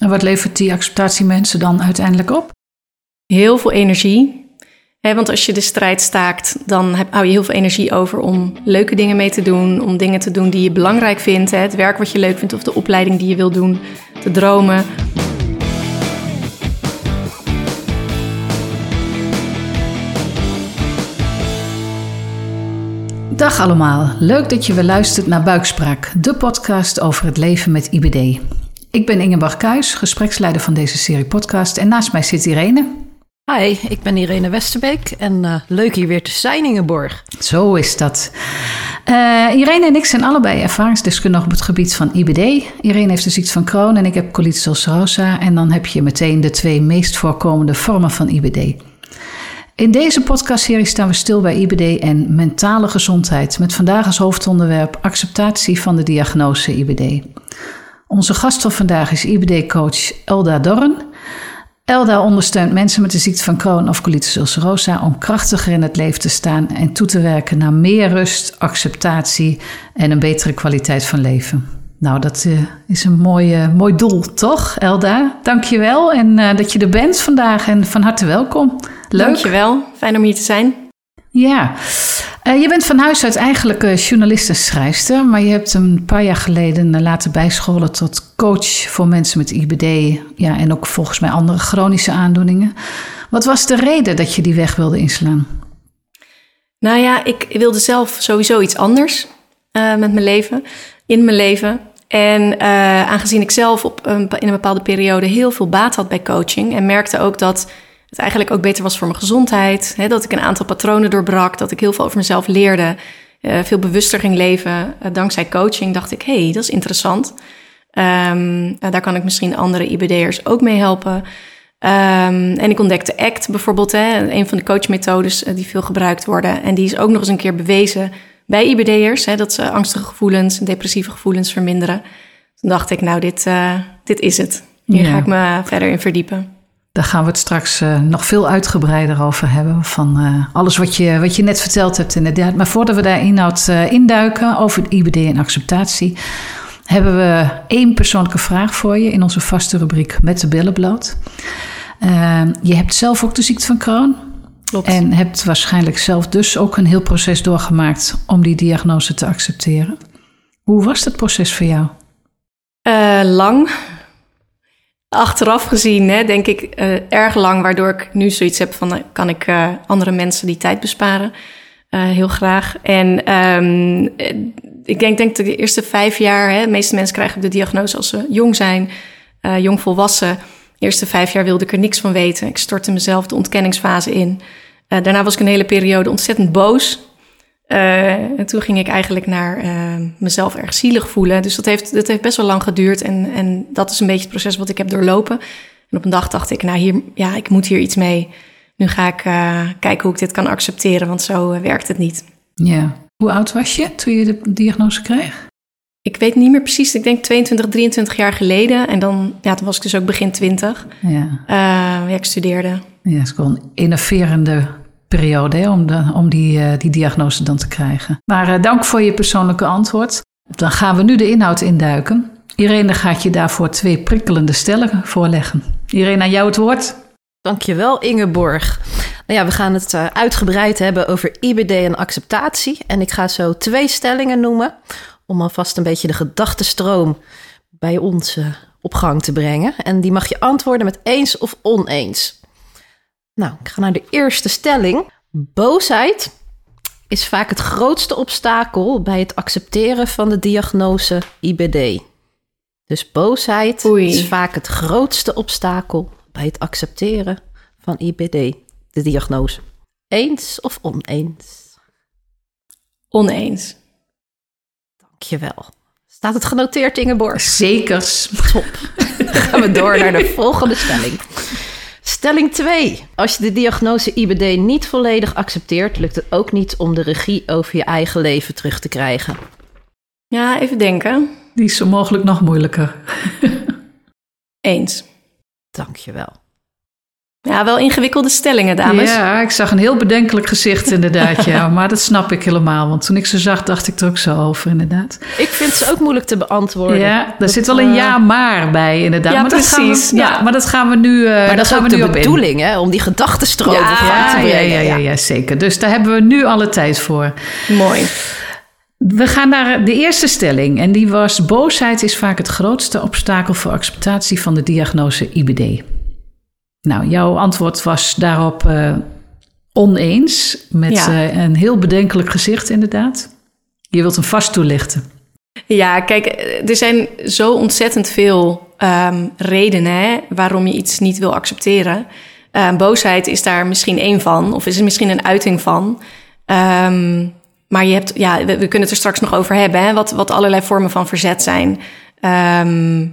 En wat levert die acceptatie mensen dan uiteindelijk op? Heel veel energie. want als je de strijd staakt, dan heb, hou je heel veel energie over om leuke dingen mee te doen. Om dingen te doen die je belangrijk vindt. het werk wat je leuk vindt of de opleiding die je wil doen. Te dromen. Dag allemaal, leuk dat je weer luistert naar Buikspraak, de podcast over het leven met IBD. Ik ben Ingeborg Kuijs, gespreksleider van deze serie podcast en naast mij zit Irene. Hi, ik ben Irene Westerbeek en uh, leuk hier weer te zijn Ingeborg. Zo is dat. Uh, Irene en ik zijn allebei ervaringsdeskundigen op het gebied van IBD. Irene heeft de ziekte van Crohn en ik heb colitis ulcerosa en dan heb je meteen de twee meest voorkomende vormen van IBD. In deze podcastserie staan we stil bij IBD en mentale gezondheid, met vandaag als hoofdonderwerp acceptatie van de diagnose IBD. Onze gast van vandaag is IBD-coach Elda Dorren. Elda ondersteunt mensen met de ziekte van Crohn of colitis ulcerosa om krachtiger in het leven te staan en toe te werken naar meer rust, acceptatie en een betere kwaliteit van leven. Nou, dat uh, is een mooi, uh, mooi doel, toch, Elda? Dank je wel en uh, dat je er bent vandaag en van harte welkom. Leuk. Wel. Fijn om hier te zijn. Ja, je bent van huis uit eigenlijk journalist en schrijfster, maar je hebt een paar jaar geleden laten bijscholen tot coach voor mensen met IBD ja, en ook volgens mij andere chronische aandoeningen. Wat was de reden dat je die weg wilde inslaan? Nou ja, ik wilde zelf sowieso iets anders met mijn leven, in mijn leven. En aangezien ik zelf op een, in een bepaalde periode heel veel baat had bij coaching en merkte ook dat het eigenlijk ook beter was voor mijn gezondheid, hè, dat ik een aantal patronen doorbrak, dat ik heel veel over mezelf leerde, uh, veel bewuster ging leven, uh, dankzij coaching, dacht ik, hé, hey, dat is interessant. Um, daar kan ik misschien andere IBD'ers ook mee helpen. Um, en ik ontdekte ACT bijvoorbeeld, hè, een van de coachmethodes die veel gebruikt worden. En die is ook nog eens een keer bewezen bij IBD'ers, dat ze angstige gevoelens en depressieve gevoelens verminderen. Toen dacht ik, nou, dit, uh, dit is het. Hier ja. ga ik me verder in verdiepen. Daar gaan we het straks uh, nog veel uitgebreider over hebben. Van uh, alles wat je, wat je net verteld hebt, inderdaad. Maar voordat we daar inhoud induiken over IBD en acceptatie, hebben we één persoonlijke vraag voor je in onze vaste rubriek Met de billen bloot. je hebt zelf ook de ziekte van Crohn. Klopt. En hebt waarschijnlijk zelf dus ook een heel proces doorgemaakt om die diagnose te accepteren. Hoe was dat proces voor jou? Uh, lang. Achteraf gezien, hè, denk ik, uh, erg lang, waardoor ik nu zoiets heb van: kan ik uh, andere mensen die tijd besparen? heel graag. En um, ik denk, denk dat de eerste vijf jaar, hè, de meeste mensen krijgen de diagnose als ze jong zijn, jong volwassen. De eerste vijf jaar wilde ik er niks van weten. Ik stortte mezelf de ontkenningsfase in. Daarna was ik een hele periode ontzettend boos. Uh, en toen ging ik eigenlijk naar uh, mezelf erg zielig voelen. Dus dat heeft, dat heeft best wel lang geduurd. En, en dat is een beetje het proces wat ik heb doorlopen. En op een dag dacht ik, nou hier, ja, ik moet hier iets mee. Nu ga ik kijken hoe ik dit kan accepteren, want zo werkt het niet. Ja. Hoe oud was je toen je de diagnose kreeg? Ik weet niet meer precies. Ik denk 22, 23 jaar geleden. En dan, ja, toen was ik dus ook begin 20. Ja. ja, ik studeerde. Ja, het is gewoon een innoverende periode om, de, om die, uh, die diagnose dan te krijgen. Maar uh, dank voor je persoonlijke antwoord. Dan gaan we nu de inhoud induiken. Irene gaat je daarvoor twee prikkelende stellen voorleggen. Irene, aan jou het woord. Dankjewel, Ingeborg. Nou ja, we gaan het uh, uitgebreid hebben over IBD en acceptatie. En ik ga zo twee stellingen noemen om alvast een beetje de gedachtenstroom bij ons op gang te brengen. En die mag je antwoorden met eens of oneens. Nou, ik ga naar de eerste stelling. Boosheid is vaak het grootste obstakel bij het accepteren van de diagnose IBD. Dus boosheid Oei. is vaak het grootste obstakel bij het accepteren van IBD, de diagnose. Eens of oneens? Oneens. Dankjewel. Staat het genoteerd, Ingeborg? Zeker. Top. Dan gaan we door naar de volgende stelling. Stelling 2. Als je de diagnose IBD niet volledig accepteert, lukt het ook niet om de regie over je eigen leven terug te krijgen. Ja, even denken. Die is zo mogelijk nog moeilijker. Eens. Dankjewel. Ja, wel ingewikkelde stellingen, dames. Ja, ik zag een heel bedenkelijk gezicht inderdaad, ja. Maar dat snap ik helemaal, want toen ik ze zag, dacht ik er ook zo over inderdaad. Ik vind ze ook moeilijk te beantwoorden. Ja, er zit wel een eh, ja maar bij inderdaad. Ja, maar dat gaan we- precies, ja. ja. maar dat gaan we nu uh, Maar dat is gaan ook we nu de bedoeling, hè? Om die gedachtenstroom Ja, te brengen. ja, ja, ja, zeker. Dus daar hebben we nu alle tijd voor. Mooi. We gaan naar de eerste stelling. En die was: boosheid is vaak het grootste obstakel voor acceptatie van de diagnose IBD. Nou, jouw antwoord was daarop eh, oneens. Met Ja. eh, een heel bedenkelijk gezicht, inderdaad. Je wilt hem vast toelichten. Ja, kijk, er zijn zo ontzettend veel ehm, redenen hè, waarom je iets niet wil accepteren. Ehm, boosheid is daar misschien één van, of is er misschien een uiting van. Ehm, maar je hebt, ja, we, we kunnen het er straks nog over hebben, hè, wat, wat allerlei vormen van verzet zijn. Ehm,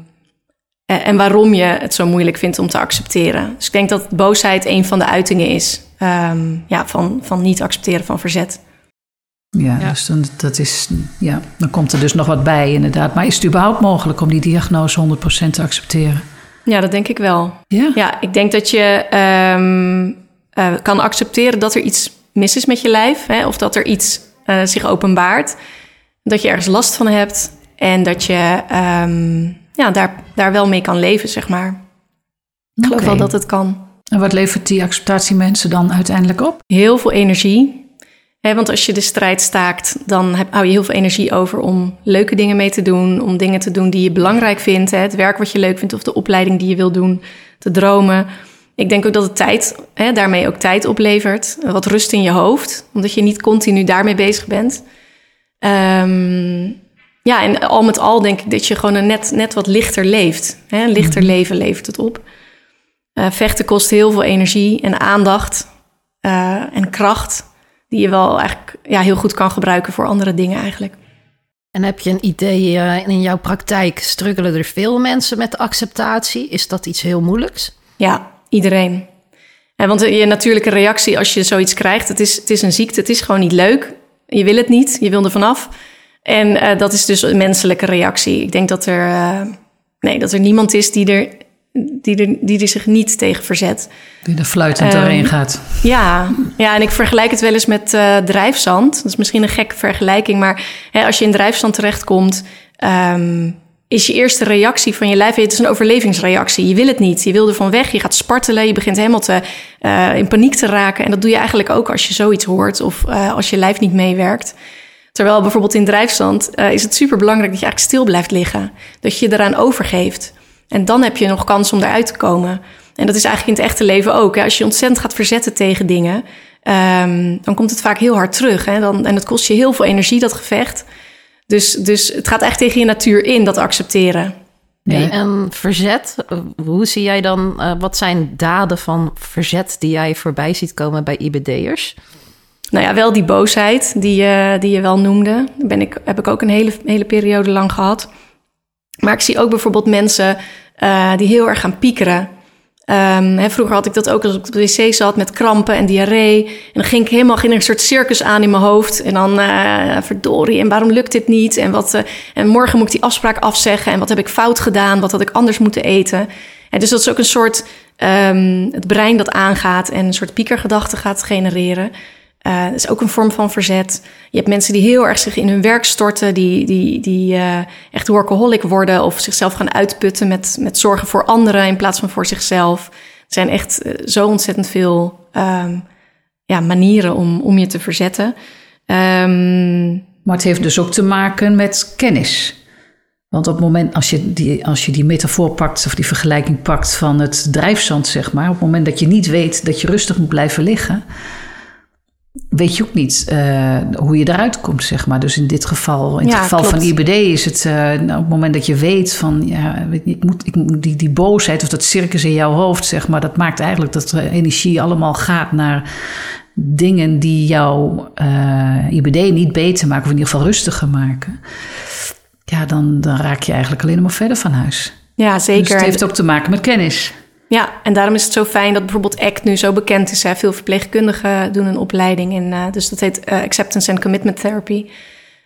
en en waarom je het zo moeilijk vindt om te accepteren. Dus ik denk dat boosheid een van de uitingen is ehm, ja, van, van niet accepteren van verzet. Ja, Ja. dus dan, dat is, ja, dan komt er dus nog wat bij, inderdaad. Maar is het überhaupt mogelijk om die diagnose 100% te accepteren? Ja, dat denk ik wel. Ja. Ja, ik denk dat je ehm, eh, kan accepteren dat er iets mis is met je lijf. Hè, of dat er iets eh, zich openbaart. Dat je ergens last van hebt. En dat je ehm, ja, daar, daar wel mee kan leven, zeg maar. Ik geloof wel dat het kan. En wat levert die acceptatie mensen dan uiteindelijk op? Heel veel energie. Hè, want als je de strijd staakt, dan heb, hou je heel veel energie over om leuke dingen mee te doen. Om dingen te doen die je belangrijk vindt. Hè, het werk wat je leuk vindt of de opleiding die je wil doen. Te dromen. Ik denk ook dat het tijd, daarmee ook tijd oplevert. Wat rust in je hoofd, omdat je niet continu daarmee bezig bent. Ehm, ja, en al met al denk ik dat je gewoon een net, net wat lichter leeft. Hè? Een lichter leven levert het op. Eh, vechten kost heel veel energie en aandacht eh, en kracht. Die je wel eigenlijk ja, heel goed kan gebruiken voor andere dingen eigenlijk. En heb je een idee, eh, in jouw praktijk struggelen er veel mensen met acceptatie? Is dat iets heel moeilijks? Ja, iedereen. En want je natuurlijke reactie als je zoiets krijgt, het is, het is een ziekte, het is gewoon niet leuk. Je wil het niet, je wil er vanaf. En eh, dat is dus een menselijke reactie. Ik denk dat er, eh, nee, dat er niemand is die er, die, er, die er zich niet tegen verzet. Die er fluitend Ehm, doorheen gaat. Ja, ja, en ik vergelijk het wel eens met eh, drijfzand. Dat is misschien een gekke vergelijking, maar hè, als je in drijfzand terechtkomt, ehm, is je eerste reactie van je lijf, het is een overlevingsreactie. Je wil het niet, je wil er van weg, je gaat spartelen, je begint helemaal te, in paniek te raken. En dat doe je eigenlijk ook als je zoiets hoort of als je lijf niet meewerkt. Terwijl bijvoorbeeld in drijfstand eh, is het super belangrijk dat je eigenlijk stil blijft liggen. Dat je je eraan overgeeft. En dan heb je nog kans om eruit te komen. En dat is eigenlijk in het echte leven ook. Hè. Als je ontzettend gaat verzetten tegen dingen, ehm, dan komt het vaak heel hard terug. Hè. Dan, en het kost je heel veel energie, dat gevecht. Dus, dus het gaat echt tegen je natuur in, dat accepteren. Hey, en verzet, hoe zie jij dan, eh, wat zijn daden van verzet die jij voorbij ziet komen bij IBD'ers? Nou ja, wel die boosheid die die je wel noemde. Ben ik, heb ik ook een hele, hele periode lang gehad. Maar ik zie ook bijvoorbeeld mensen eh, die heel erg gaan piekeren. Ehm, hè, vroeger had ik dat ook als ik op de wc zat met krampen en diarree. En dan ging ik helemaal ging een soort circus aan in mijn hoofd. En dan eh, verdorie, en waarom lukt dit niet? En, wat, eh, en morgen moet ik die afspraak afzeggen. En wat heb ik fout gedaan? Wat had ik anders moeten eten? En dus dat is ook een soort ehm, het brein dat aangaat en een soort piekergedachte gaat genereren. Eh, dat is ook een vorm van verzet. Je hebt mensen die heel erg zich in hun werk storten, die, die, die eh, echt workaholic worden of zichzelf gaan uitputten met, met zorgen voor anderen in plaats van voor zichzelf. Er zijn echt eh, zo ontzettend veel ehm, ja, manieren om, om je te verzetten. Ehm, Maar het heeft dus ook te maken met kennis. Want op het moment, als je, die, als je die metafoor pakt, of die vergelijking pakt van het drijfzand, zeg maar. Op het moment dat je niet weet dat je rustig moet blijven liggen, weet je ook niet eh, hoe je eruit komt, zeg maar. Dus in dit geval, in het Ja, geval klopt. van IBD is het, eh, nou, op het moment dat je weet van, ja, ik moet, ik die, die boosheid of dat circus in jouw hoofd, zeg maar, dat maakt eigenlijk dat de energie allemaal gaat naar dingen die jouw eh, IBD niet beter maken, of in ieder geval rustiger maken. Ja, dan, dan raak je eigenlijk alleen maar verder van huis. ja, zeker. Dus het heeft ook te maken met kennis. Ja, en daarom is het zo fijn dat bijvoorbeeld ACT nu zo bekend is. Hè. Veel verpleegkundigen doen een opleiding in, eh, dus dat heet eh, Acceptance and Commitment Therapy,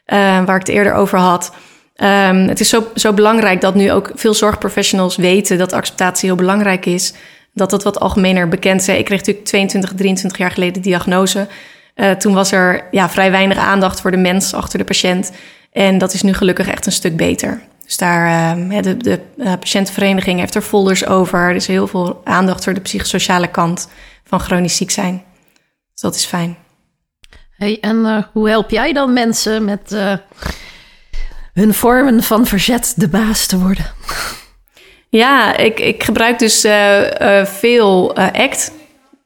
eh, waar ik het eerder over had. Ehm, het is zo, zo belangrijk dat nu ook veel zorgprofessionals weten dat acceptatie heel belangrijk is. Dat dat wat algemener bekend is. Ik kreeg natuurlijk 22, 23 jaar geleden de diagnose. Toen was er ja, vrij weinig aandacht voor de mens achter de patiënt. En dat is nu gelukkig echt een stuk beter. Dus daar, uh, de, de uh, patiëntenvereniging heeft er folders over. Er is heel veel aandacht voor de psychosociale kant van chronisch ziek zijn. Dus dat is fijn. Hey, en hoe help jij dan mensen met hun vormen van verzet de baas te worden? Ja, ik, ik gebruik dus veel ACT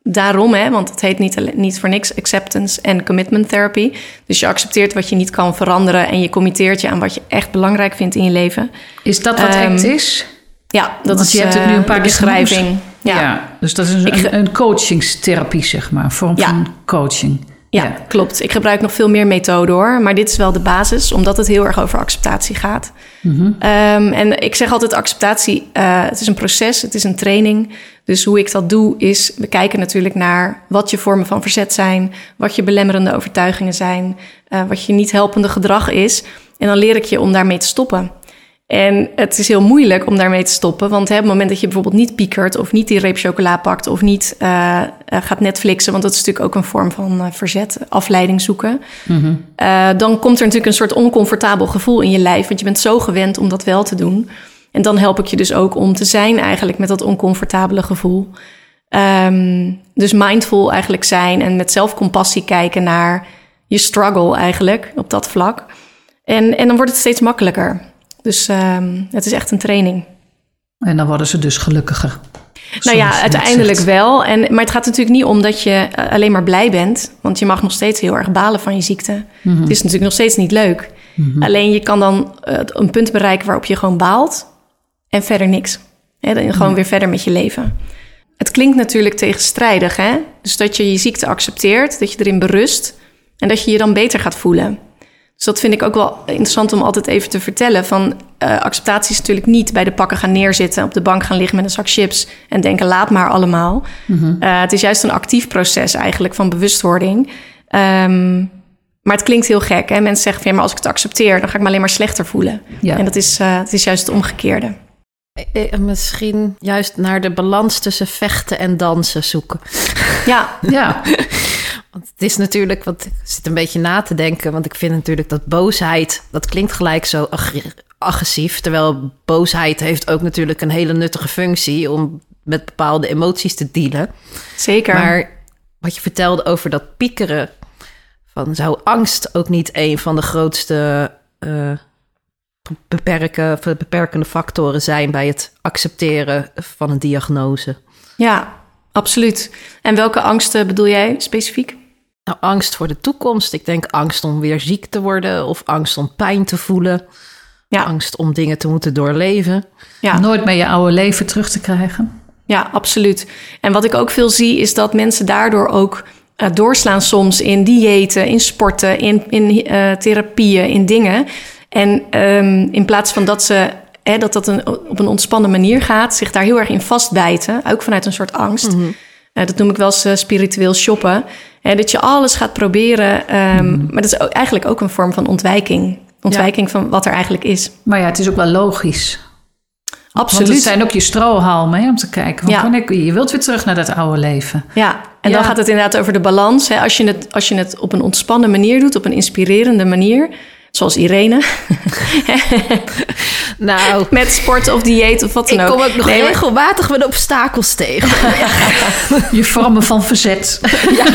daarom, hè, want het heet niet, niet voor niks acceptance en commitment therapy. Dus je accepteert wat je niet kan veranderen en je committeert je aan wat je echt belangrijk vindt in je leven. Is dat wat um, ACT is? Ja, dat want is je hebt het nu een paar beschrijving. Ja. ja. dus dat is een, een, een coachingstherapie, zeg maar, een vorm ja. van coaching. Ja, ja, klopt. Ik gebruik nog veel meer methoden hoor. Maar dit is wel de basis, omdat het heel erg over acceptatie gaat. Mm -hmm. um, en ik zeg altijd acceptatie, uh, het is een proces, het is een training. Dus hoe ik dat doe is, we kijken natuurlijk naar wat je vormen van verzet zijn, wat je belemmerende overtuigingen zijn, uh, wat je niet helpende gedrag is. En dan leer ik je om daarmee te stoppen. En het is heel moeilijk om daarmee te stoppen. Want hè, op het moment dat je bijvoorbeeld niet piekert... of niet die reep chocola pakt of niet uh, gaat Netflixen... want dat is natuurlijk ook een vorm van uh, verzet, afleiding zoeken... Uh, dan komt er natuurlijk een soort oncomfortabel gevoel in je lijf... want je bent zo gewend om dat wel te doen. En dan help ik je dus ook om te zijn eigenlijk met dat oncomfortabele gevoel. Um, dus mindful eigenlijk zijn en met zelfcompassie kijken naar je struggle eigenlijk op dat vlak. En, en dan wordt het steeds makkelijker... Dus um, het is echt een training. En dan worden ze dus gelukkiger. Nou ja, uiteindelijk wel. En, maar het gaat natuurlijk niet om dat je eh, alleen maar blij bent. Want je mag nog steeds heel erg balen van je ziekte. Mm-hmm. Het is natuurlijk nog steeds niet leuk. Mm-hmm. Alleen je kan dan uh, een punt bereiken waarop je gewoon baalt. En verder niks. He, dan gewoon mm. weer verder met je leven. Het klinkt natuurlijk tegenstrijdig. Hè? Dus dat je je ziekte accepteert. Dat je erin berust. En dat je je dan beter gaat voelen. Dus dat vind ik ook wel interessant om altijd even te vertellen. Van uh, acceptatie is natuurlijk niet bij de pakken gaan neerzitten, op de bank gaan liggen met een zak chips en denken laat maar allemaal. Mm-hmm. Uh, het is juist een actief proces eigenlijk van bewustwording. Um, maar het klinkt heel gek. Hè? Mensen zeggen van ja, maar als ik het accepteer, dan ga ik me alleen maar slechter voelen. Ja. En dat is, uh, het is juist het omgekeerde. Misschien juist naar de balans tussen vechten en dansen zoeken. Ja, ja. Want het is natuurlijk, want ik zit een beetje na te denken, want ik vind natuurlijk dat boosheid, dat klinkt gelijk zo agressief. Terwijl boosheid heeft ook natuurlijk een hele nuttige functie om met bepaalde emoties te dealen. Zeker. Maar wat je vertelde over dat piekeren, van zou angst ook niet een van de grootste uh, beperken, beperkende factoren zijn bij het accepteren van een diagnose? Ja, absoluut. En welke angsten bedoel jij specifiek? Nou, angst voor de toekomst. Ik denk angst om weer ziek te worden of angst om pijn te voelen. Ja. Angst om dingen te moeten doorleven. Ja. Nooit meer je oude leven terug te krijgen. Ja, absoluut. En wat ik ook veel zie is dat mensen daardoor ook uh, doorslaan soms in diëten, in sporten, in, in uh, therapieën, in dingen. En um, in plaats van dat ze hè, dat dat een, op een ontspannen manier gaat, zich daar heel erg in vastbijten, ook vanuit een soort angst. Mm -hmm. uh, dat noem ik wel eens spiritueel shoppen. Hè, dat je alles gaat proberen. Um, mm. Maar dat is ook, eigenlijk ook een vorm van ontwijking. Ontwijking ja. van wat er eigenlijk is. Maar ja, het is ook wel logisch. Absoluut. Want het zijn ook je strohalmen hè, om te kijken. Ja. Ik, je wilt weer terug naar dat oude leven. Ja, en ja. dan gaat het inderdaad over de balans. Hè. Als, je het, als je het op een ontspannen manier doet, op een inspirerende manier... Zoals Irene. nou. Met sport of dieet of wat dan ook. Ik kom ook nog nee, regelmatig met obstakels tegen. je vormen van verzet. ja.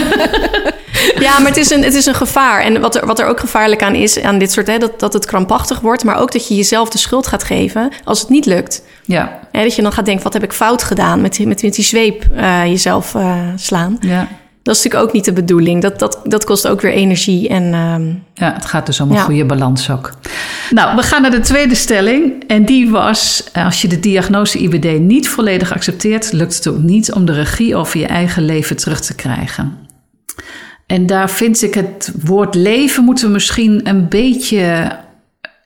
ja, maar het is, een, het is een gevaar. En wat er, wat er ook gevaarlijk aan is, aan dit soort, hè, dat, dat het krampachtig wordt. Maar ook dat je jezelf de schuld gaat geven als het niet lukt. Ja. Hè, dat je dan gaat denken, wat heb ik fout gedaan? Met, met, met die zweep uh, jezelf uh, slaan. Ja. Dat is natuurlijk ook niet de bedoeling. Dat, dat, dat kost ook weer energie. En, uh, ja, het gaat dus om een ja. goede balans ook. Nou, we gaan naar de tweede stelling. En die was: als je de diagnose IBD niet volledig accepteert, lukt het ook niet om de regie over je eigen leven terug te krijgen. En daar vind ik het woord leven moeten we misschien een beetje.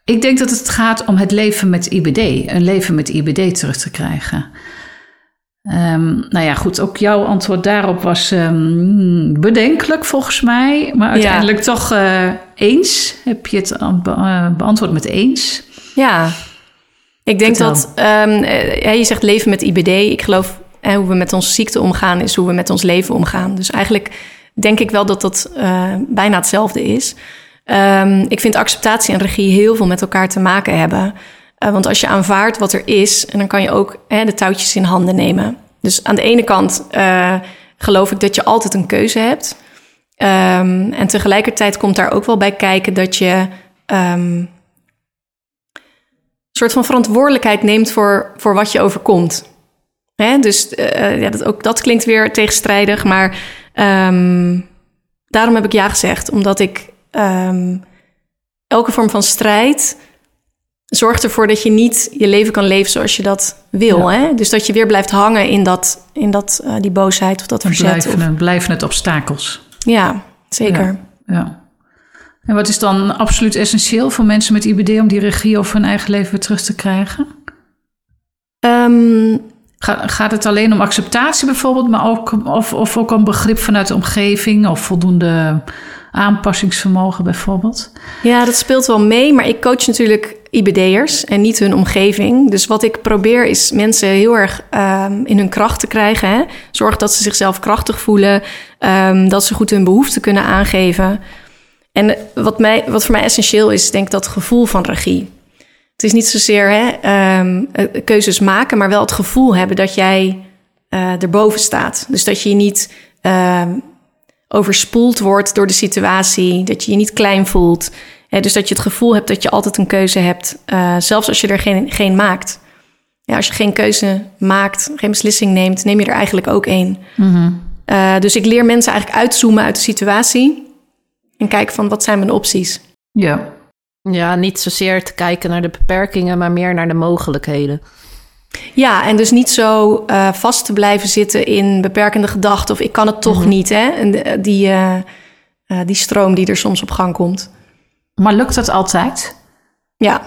Ik denk dat het gaat om het leven met IBD, een leven met IBD terug te krijgen. Um, nou ja, goed, ook jouw antwoord daarop was um, bedenkelijk volgens mij. Maar uiteindelijk ja. toch uh, eens. Heb je het be uh, beantwoord met eens? Ja, ik denk Vertel. dat... Um, uh, je zegt leven met IBD. Ik geloof En hoe we met onze ziekte omgaan is hoe we met ons leven omgaan. Dus eigenlijk denk ik wel dat dat uh, bijna hetzelfde is. Ik vind acceptatie en regie heel veel met elkaar te maken hebben. Uh, want als je aanvaardt wat er is, en dan kan je ook hè, de touwtjes in handen nemen. Dus aan de ene kant uh, geloof ik dat je altijd een keuze hebt. Um, en tegelijkertijd komt daar ook wel bij kijken dat je um, een soort van verantwoordelijkheid neemt voor, voor wat je overkomt. Hè? Dus uh, ja, dat, ook dat klinkt weer tegenstrijdig, maar um, daarom heb ik ja gezegd. Omdat ik elke vorm van strijd zorgt ervoor dat je niet je leven kan leven zoals je dat wil. Ja. Hè? Dus dat je weer blijft hangen in, dat, in dat, uh, die boosheid of dat verzet. Blijven, of... blijven het obstakels. Ja, zeker. Ja, ja. En wat is dan absoluut essentieel voor mensen met IBD om die regie over hun eigen leven weer terug te krijgen? Um, Ga, gaat het alleen om acceptatie bijvoorbeeld, maar ook, of, of ook om begrip vanuit de omgeving of voldoende aanpassingsvermogen bijvoorbeeld? Ja, dat speelt wel mee, maar ik coach natuurlijk IBD'ers en niet hun omgeving. Dus wat ik probeer is mensen heel erg um, in hun kracht te krijgen. Hè? Zorg dat ze zichzelf krachtig voelen, um, dat ze goed hun behoeften kunnen aangeven. En wat, mij, wat voor mij essentieel is, denk ik dat gevoel van regie. Het is niet zozeer hè, um, keuzes maken, maar wel het gevoel hebben dat jij uh, erboven staat. Dus dat je je niet overspoeld wordt door de situatie, dat je je niet klein voelt. Dus dat je het gevoel hebt dat je altijd een keuze hebt, uh, zelfs als je er geen, geen maakt. Ja, als je geen keuze maakt, geen beslissing neemt, neem je er eigenlijk ook één. Mm-hmm. Uh, dus ik leer mensen eigenlijk uitzoomen uit de situatie en kijken van wat zijn mijn opties. Ja. Ja, niet zozeer te kijken naar de beperkingen, maar meer naar de mogelijkheden. Ja, en dus niet zo uh, vast te blijven zitten in beperkende gedachten of ik kan het toch mm-hmm. niet, hè? En die, uh, uh, die stroom die er soms op gang komt. Maar lukt dat altijd? Ja.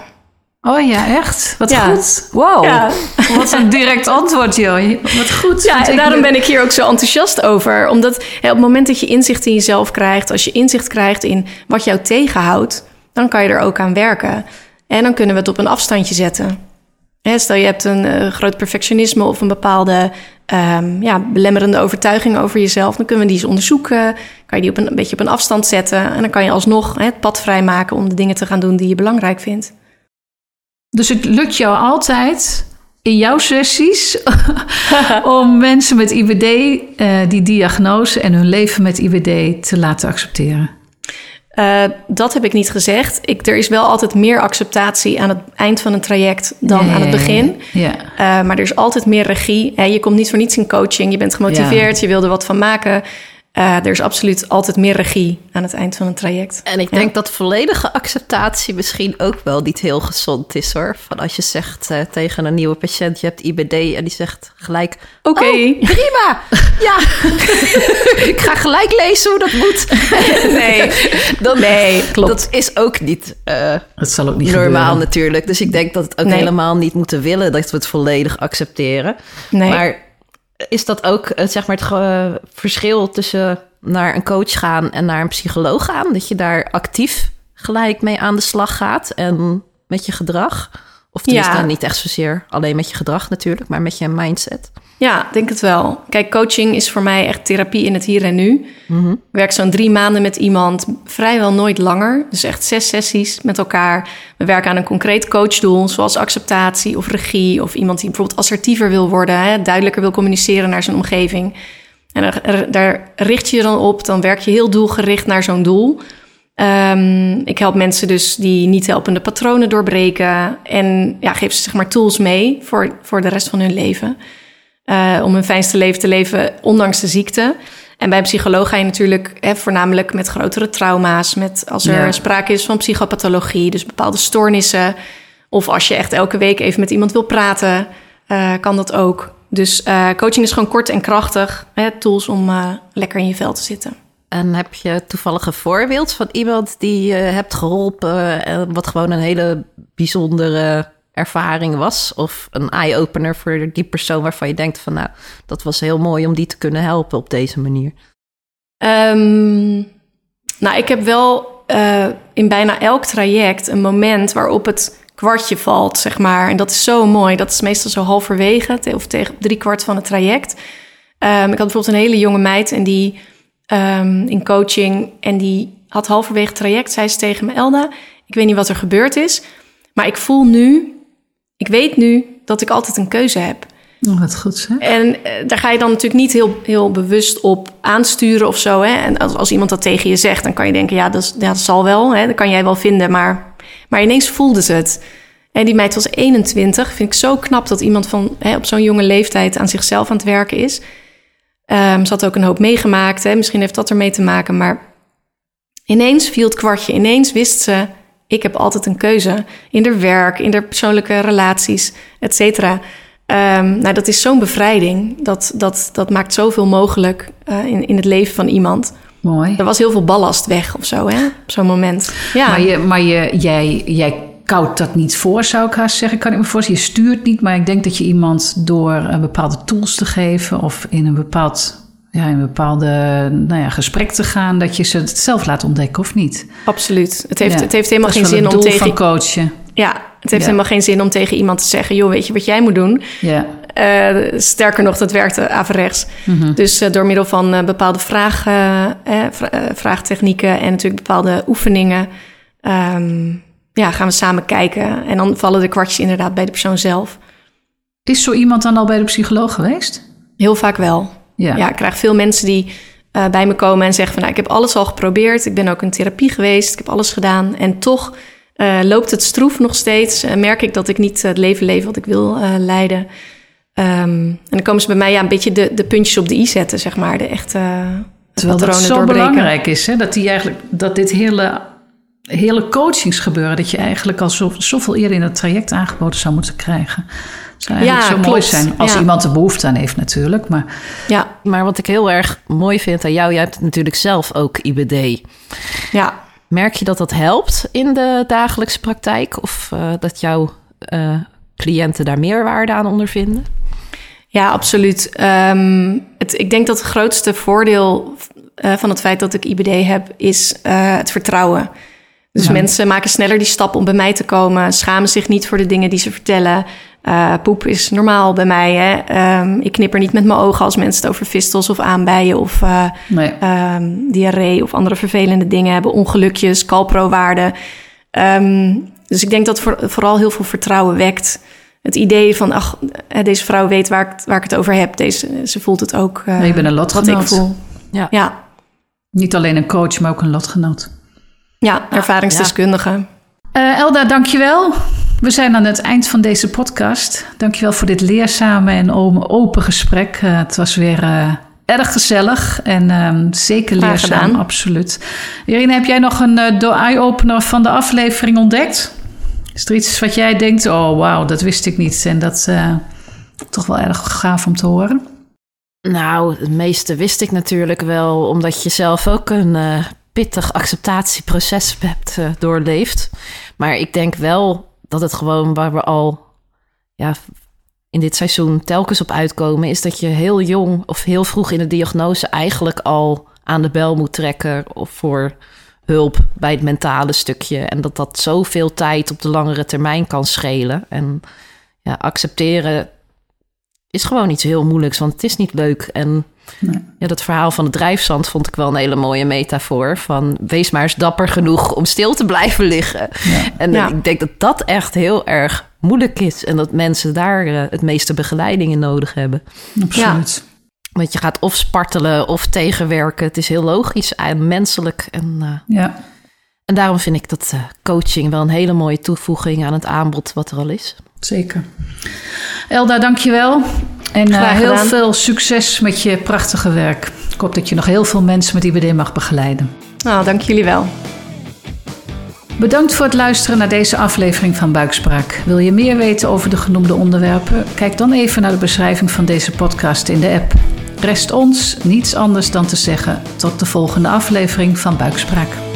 Oh ja, echt? Wat ja. goed. Wow. Ja. Wat een direct antwoord, joh. Wat goed. Ja, en daarom ben ik hier ook zo enthousiast over. Omdat hè, op het moment dat je inzicht in jezelf krijgt, als je inzicht krijgt in wat jou tegenhoudt, dan kan je er ook aan werken. En dan kunnen we het op een afstandje zetten. Stel je hebt een uh, groot perfectionisme of een bepaalde um, ja, belemmerende overtuiging over jezelf. Dan kunnen we die eens onderzoeken. Kan je die op een, een beetje op een afstand zetten. En dan kan je alsnog hè, het pad vrijmaken om de dingen te gaan doen die je belangrijk vindt. Dus het lukt jou altijd in jouw sessies om mensen met IBD uh, die diagnose en hun leven met IBD te laten accepteren? Uh, dat heb ik niet gezegd. Ik, er is wel altijd meer acceptatie aan het eind van een traject dan ja, aan het begin. Ja. Uh, maar er is altijd meer regie. Hè, je komt niet voor niets in coaching. Je bent gemotiveerd, je wil er wat van maken. Uh, er is absoluut altijd meer regie aan het eind van een traject. En ik denk dat volledige acceptatie misschien ook wel niet heel gezond is hoor. Van als je zegt uh, tegen een nieuwe patiënt, je hebt IBD en die zegt gelijk... Oké, okay. oh, prima, ja. ik ga gelijk lezen hoe dat moet. nee, dat, nee, klopt. Dat is ook niet, uh, dat zal ook niet normaal gebeuren. natuurlijk. Dus ik denk dat het ook nee. helemaal niet moeten willen dat we het volledig accepteren. Nee. Maar is dat ook zeg maar, het uh, verschil tussen naar een coach gaan en naar een psycholoog gaan? Dat je daar actief gelijk mee aan de slag gaat en met je gedrag? Of het ja. niet echt zozeer alleen met je gedrag natuurlijk, maar met je mindset? Ja, denk het wel. Kijk, coaching is voor mij echt therapie in het hier en nu. Mm-hmm. Ik werk zo'n drie maanden met iemand, vrijwel nooit langer. Dus echt zes sessies met elkaar. We werken aan een concreet coachdoel, zoals acceptatie of regie... of iemand die bijvoorbeeld assertiever wil worden... Hè, duidelijker wil communiceren naar zijn omgeving. En daar, daar richt je je dan op, dan werk je heel doelgericht naar zo'n doel... Um, ik help mensen dus die niet helpende patronen doorbreken... en ja, geef ze zeg maar tools mee voor, voor de rest van hun leven... Uh, om hun fijnste leven te leven, ondanks de ziekte. En bij een psycholoog ga je natuurlijk hè, voornamelijk met grotere trauma's, met als er ja. sprake is van psychopathologie, dus bepaalde stoornissen. Of als je echt elke week even met iemand wil praten, uh, kan dat ook. Dus uh, coaching is gewoon kort en krachtig. Hè, tools om lekker in je vel te zitten. En heb je toevallig een voorbeeld van iemand die je hebt geholpen, wat gewoon een hele bijzondere ervaring was of een eye-opener voor die persoon waarvan je denkt van nou, dat was heel mooi om die te kunnen helpen op deze manier? Um, nou, ik heb wel uh, in bijna elk traject een moment waarop het kwartje valt, zeg maar. En dat is zo mooi. Dat is meestal zo halverwege of tegen drie kwart van het traject. Ehm, ik had bijvoorbeeld een hele jonge meid en die ehm, in coaching en die had halverwege het traject, zei ze tegen me, Elda, ik weet niet wat er gebeurd is, maar ik voel nu, ik weet nu dat ik altijd een keuze heb. Oh, wat goed hè? En eh, daar ga je dan natuurlijk niet heel, heel bewust op aansturen of zo. Hè? En als, als iemand dat tegen je zegt, dan kan je denken, ja, dat, is- ja, dat zal wel. Hè? Dat kan jij wel vinden, maar, maar ineens voelde ze het. En die meid was 21. Vind ik zo knap dat iemand van hè, op zo'n jonge leeftijd aan zichzelf aan het werken is. Ehm, ze had ook een hoop meegemaakt. Hè? Misschien heeft dat ermee te maken. Maar ineens viel het kwartje. Ineens wist ze, ik heb altijd een keuze. In haar werk, in haar persoonlijke relaties, et cetera. Ehm, nou, dat is zo'n bevrijding. Dat, dat, dat maakt zoveel mogelijk eh, in, in het leven van iemand. Mooi. Er was heel veel ballast weg of zo, hè? Op zo'n moment. Ja, Maar, je, maar je, jij, jij koudt dat niet voor, zou ik haast zeggen. Kan ik me voorstellen. Je stuurt niet, maar ik denk dat je iemand door een bepaalde tools te geven... of in een bepaald... Ja, in een bepaalde nou ja, gesprek te gaan, dat je ze het zelf laat ontdekken of niet. absoluut. Het heeft, Ja, het heeft helemaal geen zin om tegen... van coachen. Ja, het heeft Ja. helemaal geen zin om tegen iemand te zeggen... joh, weet je wat jij moet doen? Ja. Eh, sterker nog, dat werkte averechts. Mhm. Dus eh, door middel van eh, bepaalde vraag, eh, eh, vra- eh, vraagtechnieken... en natuurlijk bepaalde oefeningen... ehm, ja, gaan we samen kijken. En dan vallen de kwartjes inderdaad bij de persoon zelf. Is zo iemand dan al bij de psycholoog geweest? Heel vaak wel. Ja. Ja, ik krijg veel mensen die eh, bij me komen en zeggen van... Nou, ik heb alles al geprobeerd. Ik ben ook in therapie geweest. Ik heb alles gedaan. En toch eh, loopt het stroef nog steeds. Merk ik dat ik niet het leven leef wat ik wil eh, leiden. Ehm, en dan komen ze bij mij ja, een beetje de, de puntjes op de i zetten, zeg maar. De echte Terwijl dat zo belangrijk is, hè? Dat, die eigenlijk, dat dit hele, hele coachingsgebeuren... dat je eigenlijk al zo, zoveel eerder in het traject aangeboden zou moeten krijgen. Het zou eigenlijk Ja, zo mooi zijn. Als Ja. iemand er behoefte aan heeft natuurlijk. Maar Ja, Maar wat ik heel erg mooi vind aan jou, jij hebt natuurlijk zelf ook IBD. ja. Merk je dat dat helpt in de dagelijkse praktijk? Of eh, dat jouw eh, cliënten daar meerwaarde aan ondervinden? Ja, absoluut. Ehm, het, ik denk dat het grootste voordeel eh, van het feit dat ik IBD heb, is eh, het vertrouwen. Dus Ja. mensen maken sneller die stap om bij mij te komen, schamen zich niet voor de dingen die ze vertellen. Eh, poep is normaal bij mij. Hè? Ehm, ik knipper niet met mijn ogen als mensen het over vistels of aanbijen of eh, nee. ehm, diarree of andere vervelende dingen hebben, ongelukjes, calprowaarden. Ehm, dus ik denk dat voor, vooral heel veel vertrouwen wekt. Het idee van, ach, deze vrouw weet waar ik, waar ik het over heb. Deze, ze voelt het ook. eh, Nee, je bent een wat lotgenoot. ik voel. Ja. Ja, Niet alleen een coach, maar ook een lotgenoot. Ja ervaringsdeskundige. Eh, Elda, dankjewel. We zijn aan het eind van deze podcast. Dankjewel voor dit leerzame en open gesprek. Eh, het was weer eh, erg gezellig en ehm, zeker leerzaam, absoluut. Irene, heb jij nog een door eye-opener van de aflevering ontdekt? Is er iets wat jij denkt, oh wauw, dat wist ik niet. En dat eh toch wel erg gaaf om te horen. Nou, het meeste wist ik natuurlijk wel, omdat je zelf ook een eh, pittig acceptatieproces hebt eh, doorleefd. Maar ik denk wel dat het gewoon waar we al ja, in dit seizoen telkens op uitkomen, is dat je heel jong of heel vroeg in de diagnose eigenlijk al aan de bel moet trekken of voor hulp bij het mentale stukje. En dat dat zoveel tijd op de langere termijn kan schelen. En ja, accepteren is gewoon iets heel moeilijks, want het is niet leuk. En Nee. ja, dat verhaal van het drijfzand vond ik wel een hele mooie metafoor. Van wees maar eens dapper genoeg om stil te blijven liggen. Ja. En Ja. ik denk dat dat echt heel erg moeilijk is. En dat mensen daar eh, het meeste begeleiding in nodig hebben. Absoluut. Want je gaat of spartelen of tegenwerken. Het is heel logisch en menselijk. En, eh, Ja. en daarom vind ik dat eh, coaching wel een hele mooie toevoeging aan het aanbod wat er al is. Zeker. Elda, dankjewel. En eh, heel veel succes met je prachtige werk. Ik hoop dat je nog heel veel mensen met IBD mag begeleiden. Nou, dank jullie wel. Bedankt voor het luisteren naar deze aflevering van Buikspraak. Wil je meer weten over de genoemde onderwerpen? Kijk dan even naar de beschrijving van deze podcast in de app. Rest ons niets anders dan te zeggen tot de volgende aflevering van Buikspraak.